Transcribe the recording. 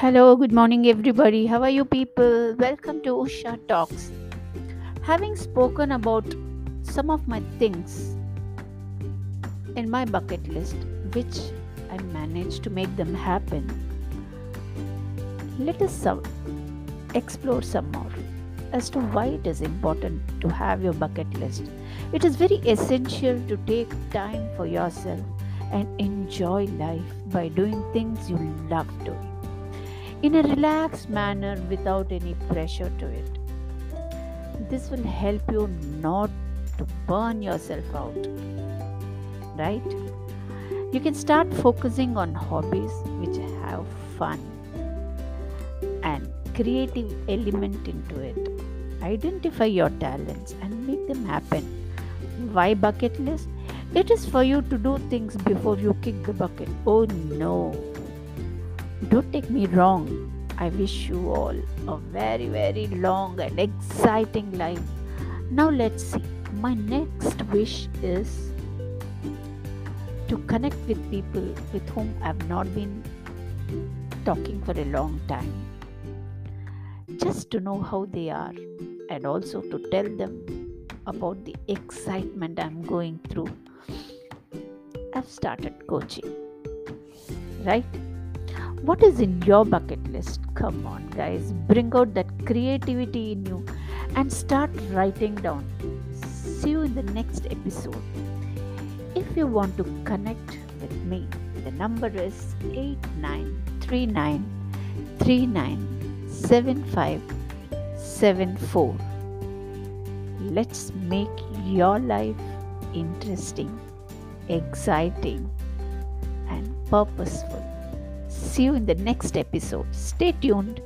Hello, good morning, everybody. How are you, people? Welcome to Usha Talks. Having spoken about some of my things in my bucket list, which I managed to make them happen, let us some, explore some more as to why it is important to have your bucket list. It is very essential to take time for yourself and enjoy life by doing things you love doing in a relaxed manner without any pressure to it. This will help you not to burn yourself out. Right? You can start focusing on hobbies which have fun and creative element into it. Identify your talents and make them happen. Why bucket list? It is for you to do things before you kick the bucket. Oh no, don't take me wrong. I wish you all a very, very long and exciting life. Now, let's see. My next wish is to connect with people with whom I've not been talking for a long time. Just to know how they are and also to tell them about the excitement I'm going through. I've started coaching, right? What is in your bucket list? Come on, guys, bring out that creativity in you and start writing down. See you in the next episode. If you want to connect with me, the number is 8939 397574. Let's make your life interesting, exciting, and purposeful. See you in the next episode. Stay tuned.